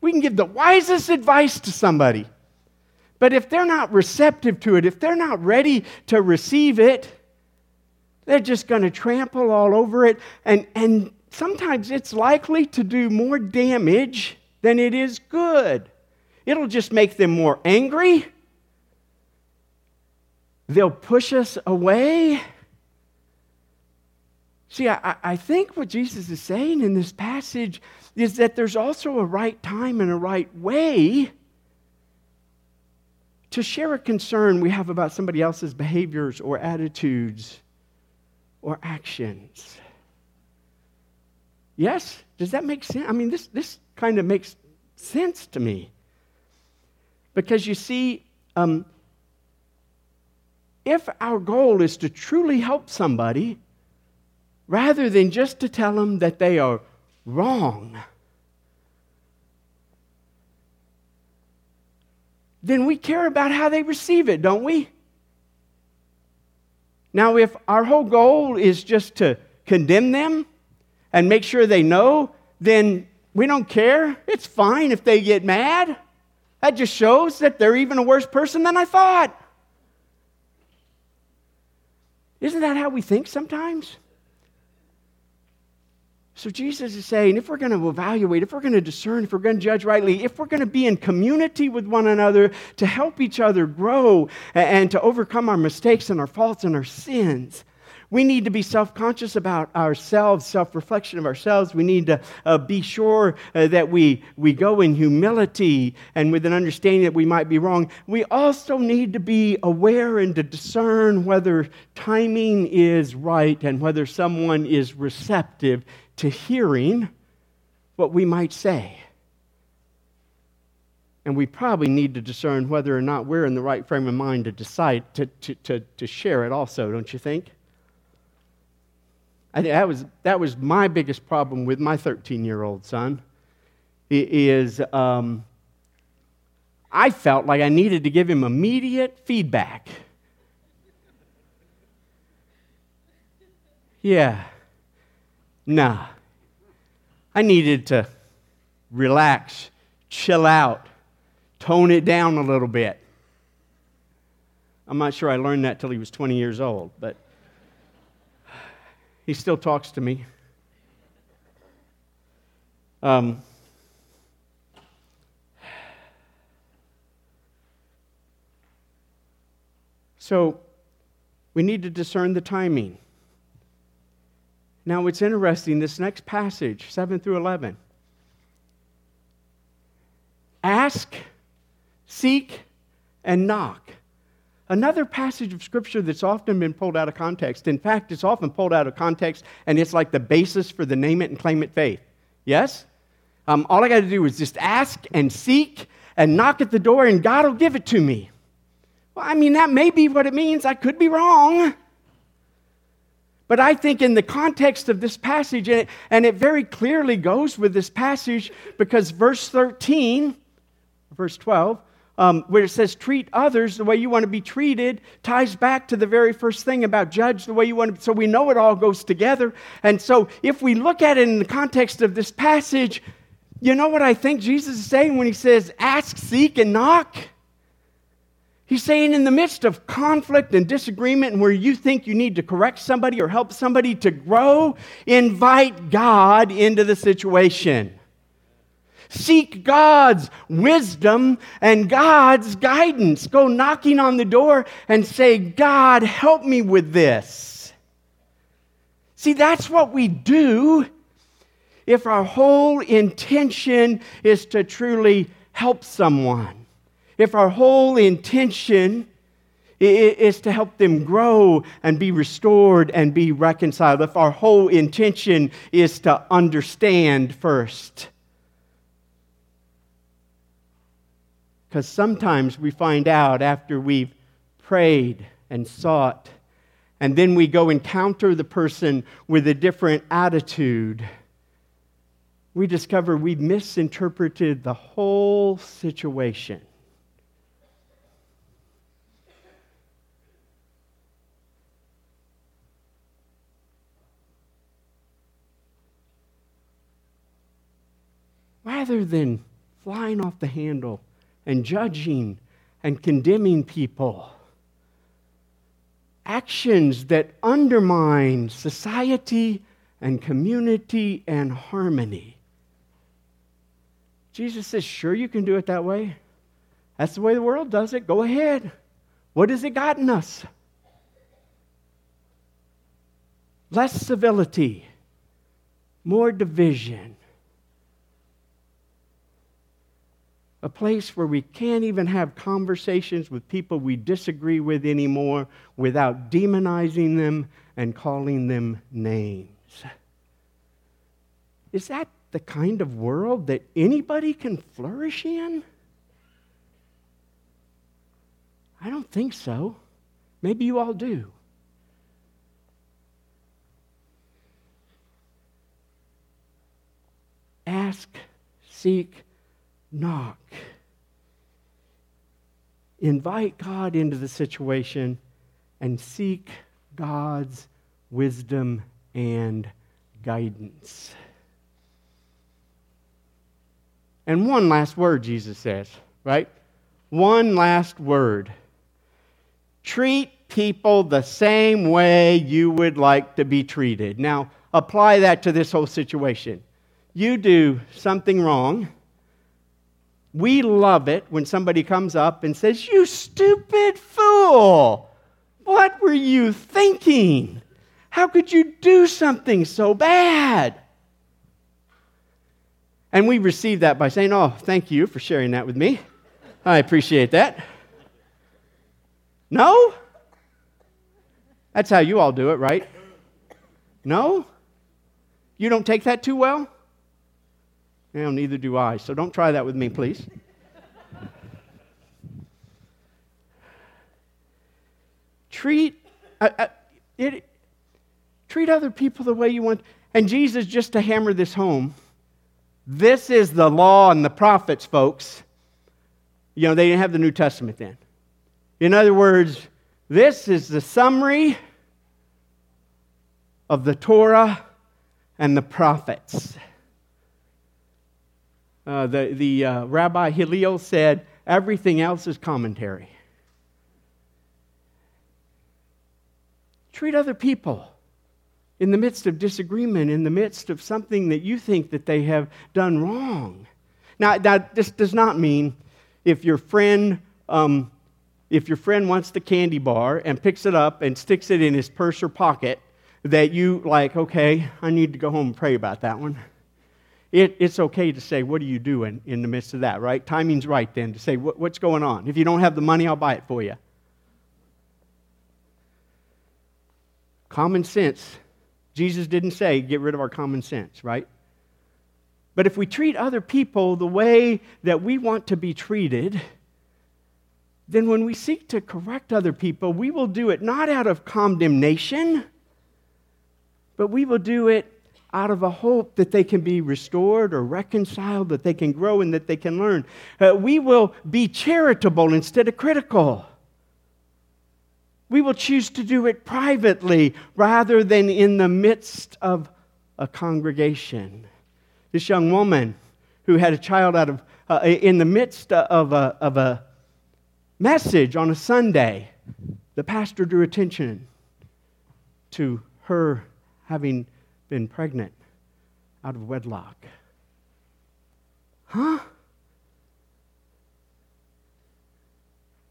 we can give the wisest advice to somebody. But if they're not receptive to it, if they're not ready to receive it, they're just going to trample all over it. And, and sometimes it's likely to do more damage than it is good. It'll just make them more angry. They'll push us away. See, I, I, think what Jesus is saying in this passage is that there's also a right time and a right way to share a concern we have about somebody else's behaviors or attitudes or actions. Yes? Does that make sense? I mean, this, this kind of makes sense to me. Because you see, um, if our goal is to truly help somebody, rather than just to tell them that they are wrong, then we care about how they receive it, don't we? Now, if our whole goal is just to condemn them and make sure they know, then we don't care. It's fine if they get mad. That just shows that they're even a worse person than I thought. Isn't that how we think sometimes? So Jesus is saying if we're going to evaluate, if we're going to discern, if we're going to judge rightly, if we're going to be in community with one another to help each other grow and to overcome our mistakes and our faults and our sins, we need to be self conscious about ourselves, self reflection of ourselves. We need to uh, be sure uh, that we, we go in humility and with an understanding that we might be wrong. We also need to be aware and to discern whether timing is right and whether someone is receptive to hearing what we might say. And we probably need to discern whether or not we're in the right frame of mind to decide to, to, to, to share it also, don't you think? I that was, that was my biggest problem with my 13 year old son. Is um, I felt like I needed to give him immediate feedback. Yeah. Nah. I needed to relax, chill out, tone it down a little bit. I'm not sure I learned that till he was 20 years old, but he still talks to me. Um, so we need to discern the timing. Now, it's interesting, this next passage, 7 through 11. Ask, seek, and knock. Another passage of Scripture that's often been pulled out of context. In fact, it's often pulled out of context, and it's like the basis for the name it and claim it faith. Yes? Um, all I got to do is just ask and seek and knock at the door, and God will give it to me. Well, I mean, that may be what it means. I could be wrong. But I think in the context of this passage, and it, and it very clearly goes with this passage because verse 13, verse 12, um, where it says treat others the way you want to be treated ties back to the very first thing about judge the way you want to so we know it all goes together and so if we look at it in the context of this passage you know what i think jesus is saying when he says ask seek and knock He's saying, in the midst of conflict and disagreement, and where you think you need to correct somebody or help somebody to grow, invite God into the situation. Seek God's wisdom and God's guidance. Go knocking on the door and say, God, help me with this. See, that's what we do if our whole intention is to truly help someone if our whole intention is to help them grow and be restored and be reconciled, if our whole intention is to understand first. Because sometimes we find out after we've prayed and sought, and then we go encounter the person with a different attitude, we discover we misinterpreted the whole situation. rather than flying off the handle and judging and condemning people. Actions that undermine society and community and harmony. Jesus says, Sure, you can do it that way. That's the way the world does it. Go ahead. What has it gotten us? Less civility, more division, a place where we can't even have conversations with people we disagree with anymore without demonizing them and calling them names. Is that the kind of world that anybody can flourish in? I don't think so. Maybe you all do. Ask, seek, knock. Invite God into the situation and seek God's wisdom and guidance. And one last word, Jesus says, right? One last word. Treat people the same way you would like to be treated. Now, apply that to this whole situation. You do something wrong. We love it when somebody comes up and says, You stupid fool! What were you thinking? How could you do something so bad? And we receive that by saying, Oh, thank you for sharing that with me. I appreciate that. No? That's how you all do it, right? No? You don't take that too well? Well, neither do I, so don't try that with me, please. treat, uh, uh, it, treat other people the way you want. And Jesus, just to hammer this home, this is the law and the prophets, folks. You know, they didn't have the New Testament then. In other words, this is the summary of the Torah and the prophets. Uh, the the uh, Rabbi Hillel said, everything else is commentary. Treat other people in the midst of disagreement, in the midst of something that you think that they have done wrong. Now, that this does not mean if your friend um, if your friend wants the candy bar and picks it up and sticks it in his purse or pocket, that you like, okay, I need to go home and pray about that one. It, it's okay to say, what are you doing in the midst of that, right? Timing's right then to say, what, what's going on? If you don't have the money, I'll buy it for you. Common sense Jesus didn't say, get rid of our common sense, right? But if we treat other people the way that we want to be treated, then when we seek to correct other people, we will do it not out of condemnation, but we will do it out of a hope that they can be restored or reconciled, that they can grow and that they can learn. Uh, we will be charitable instead of critical. We will choose to do it privately rather than in the midst of a congregation. This young woman who had a child out of, uh, in the midst of a, of a message on a Sunday, the pastor drew attention to her having been pregnant out of wedlock. Huh?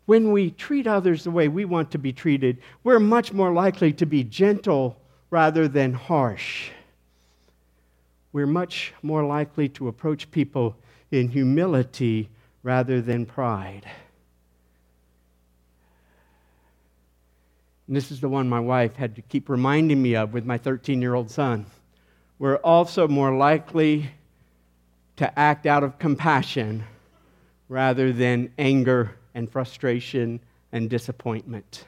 when we treat others the way we want to be treated, we're much more likely to be gentle rather than harsh. We're much more likely to approach people in humility rather than pride. And this is the one my wife had to keep reminding me of with my 13 year old son. We're also more likely to act out of compassion rather than anger and frustration and disappointment.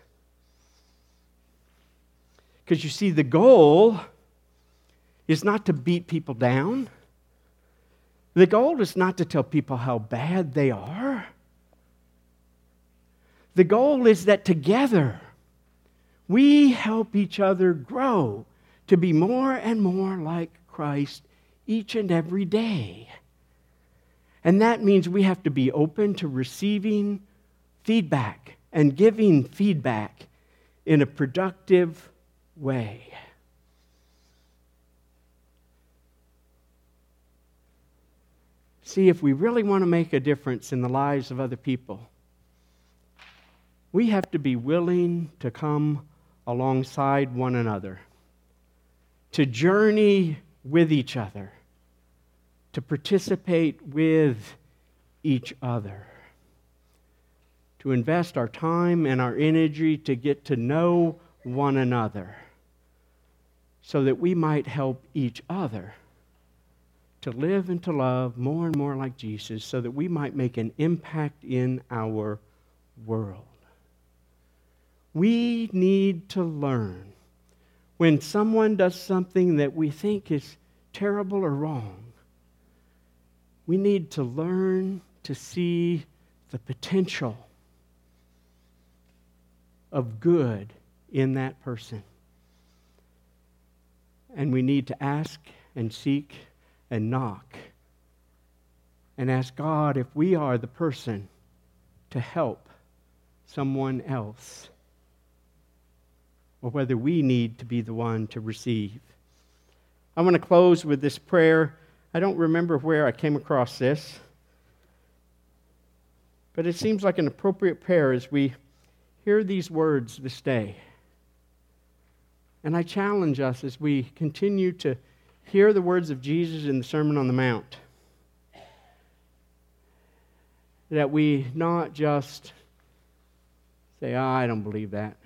Because you see, the goal is not to beat people down. The goal is not to tell people how bad they are. The goal is that together we help each other grow to be more and more like Christ each and every day. And that means we have to be open to receiving feedback and giving feedback in a productive way. See, if we really want to make a difference in the lives of other people, we have to be willing to come alongside one another, to journey with each other, to participate with each other, to invest our time and our energy to get to know one another so that we might help each other to live and to love more and more like Jesus so that we might make an impact in our world. We need to learn when someone does something that we think is terrible or wrong. We need to learn to see the potential of good in that person. And we need to ask and seek and knock and ask God if we are the person to help someone else or whether we need to be the one to receive. I want to close with this prayer. I don't remember where I came across this, but it seems like an appropriate prayer as we hear these words this day. And I challenge us as we continue to hear the words of Jesus in the Sermon on the Mount that we not just say, oh, I don't believe that.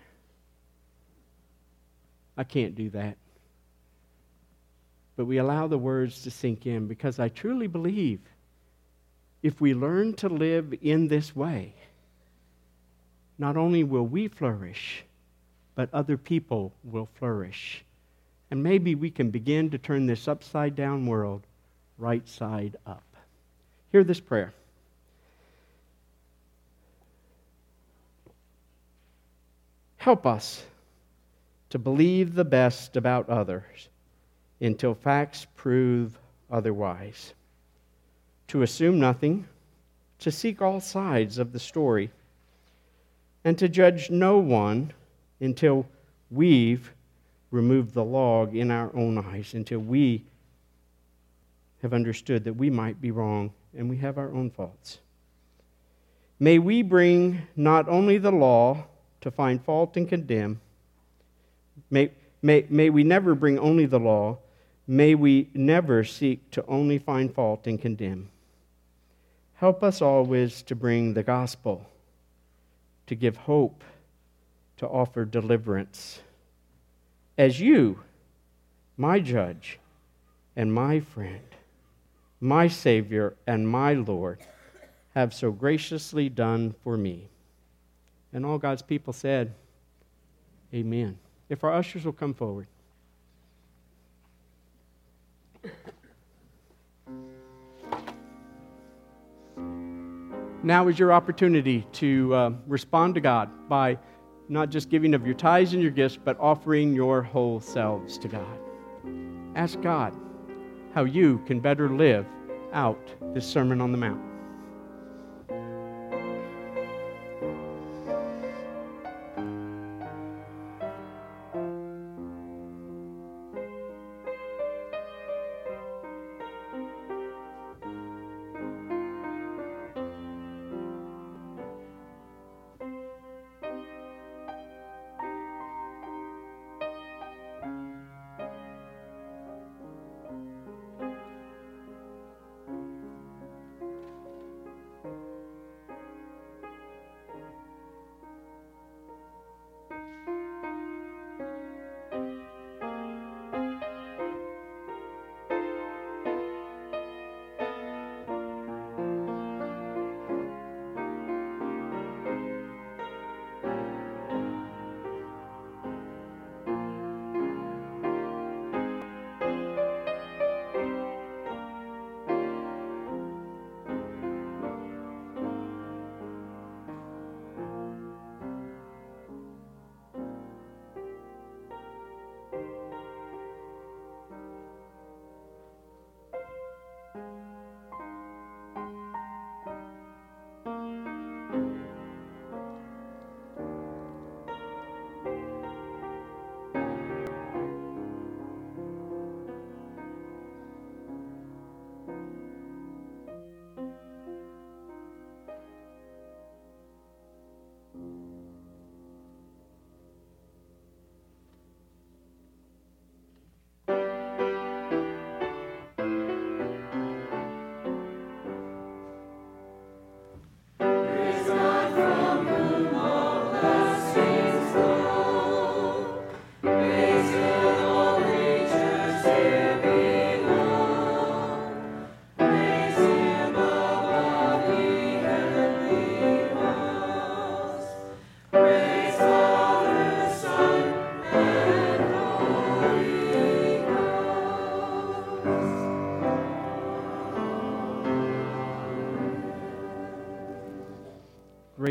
I can't do that. But we allow the words to sink in because I truly believe if we learn to live in this way, not only will we flourish, but other people will flourish. And maybe we can begin to turn this upside down world right side up. Hear this prayer. Help us to believe the best about others until facts prove otherwise, to assume nothing, to seek all sides of the story, and to judge no one until we've removed the log in our own eyes, until we have understood that we might be wrong and we have our own faults. May we bring not only the law to find fault and condemn, may, may, may we never bring only the law, may we never seek to only find fault and condemn. Help us always to bring the gospel, to give hope to offer deliverance. As you, my judge and my friend, my Savior and my Lord, have so graciously done for me. And all God's people said, Amen. If our ushers will come forward. Now is your opportunity to uh, respond to God by not just giving of your tithes and your gifts, but offering your whole selves to God. Ask God how you can better live out this Sermon on the Mount.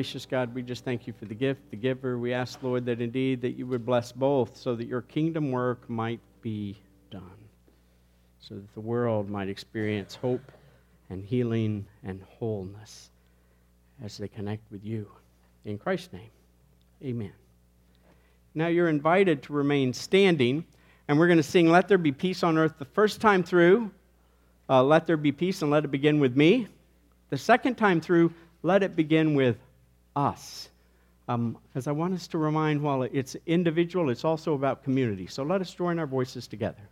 Gracious God, we just thank you for the gift, the giver. We ask, Lord, that indeed that you would bless both so that your kingdom work might be done, so that the world might experience hope and healing and wholeness as they connect with you. In Christ's name, amen. Now you're invited to remain standing, and we're going to sing Let There Be Peace on Earth the first time through. Uh, let there be peace, and let it begin with me. The second time through, let it begin with us. Um, as I want us to remind, while it's individual, it's also about community. So let us join our voices together.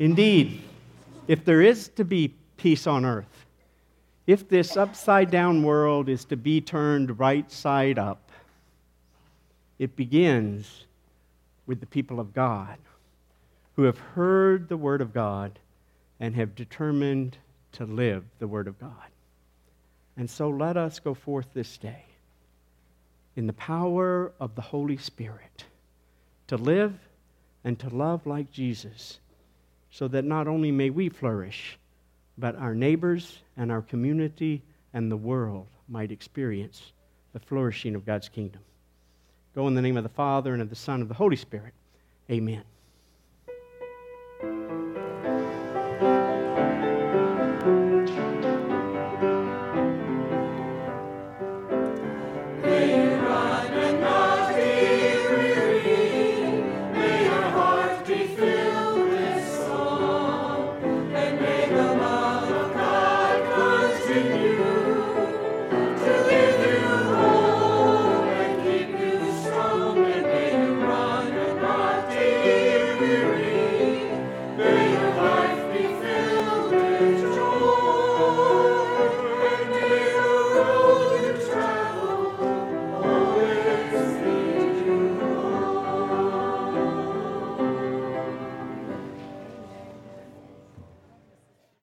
Indeed, if there is to be peace on earth, if this upside down world is to be turned right side up, it begins with the people of God who have heard the Word of God and have determined to live the Word of God. And so let us go forth this day in the power of the Holy Spirit to live and to love like Jesus so that not only may we flourish, but our neighbors and our community and the world might experience the flourishing of God's kingdom. Go in the name of the Father and of the Son and of the Holy Spirit. Amen.